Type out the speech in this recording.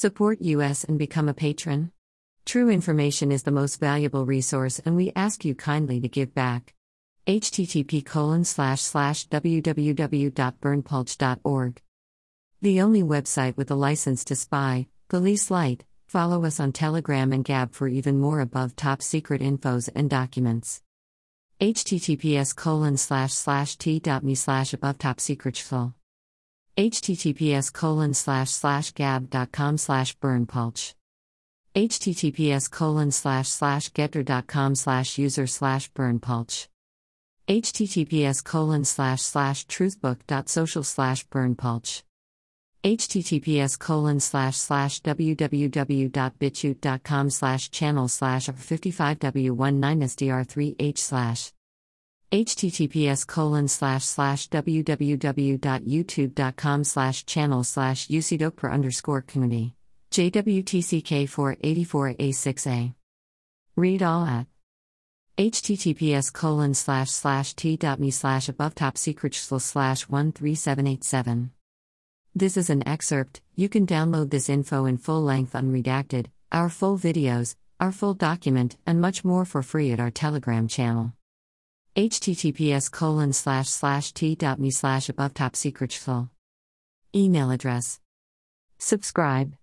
Support us and become a patron. True information is the most valuable resource, and we ask you kindly to give back. http www.berndpulch.org. The only website with a license to spy, Police Light. Follow us on Telegram and Gab for even more above top secret infos and documents. https colon slash slash t.me slash above top secret https colon slash slash gab.com slash berndpulch https colon slash slash getter.com slash user slash berndpulch https colon slash slash truthbook.social slash berndpulch https colon slash slash www.bitchute.com slash channel slash 55w19sdr3h slash https colon slash slash www.youtube.com slash channel slash ucdokper underscore community jwtck 484a6a read all at https colon slash slash t.me slash above top secret slash 13787 this is an excerpt. You can download this info in full length unredacted our full videos our full document and much more for free at our telegram channel https colon slash slash t.me slash above top secret Email address. Subscribe.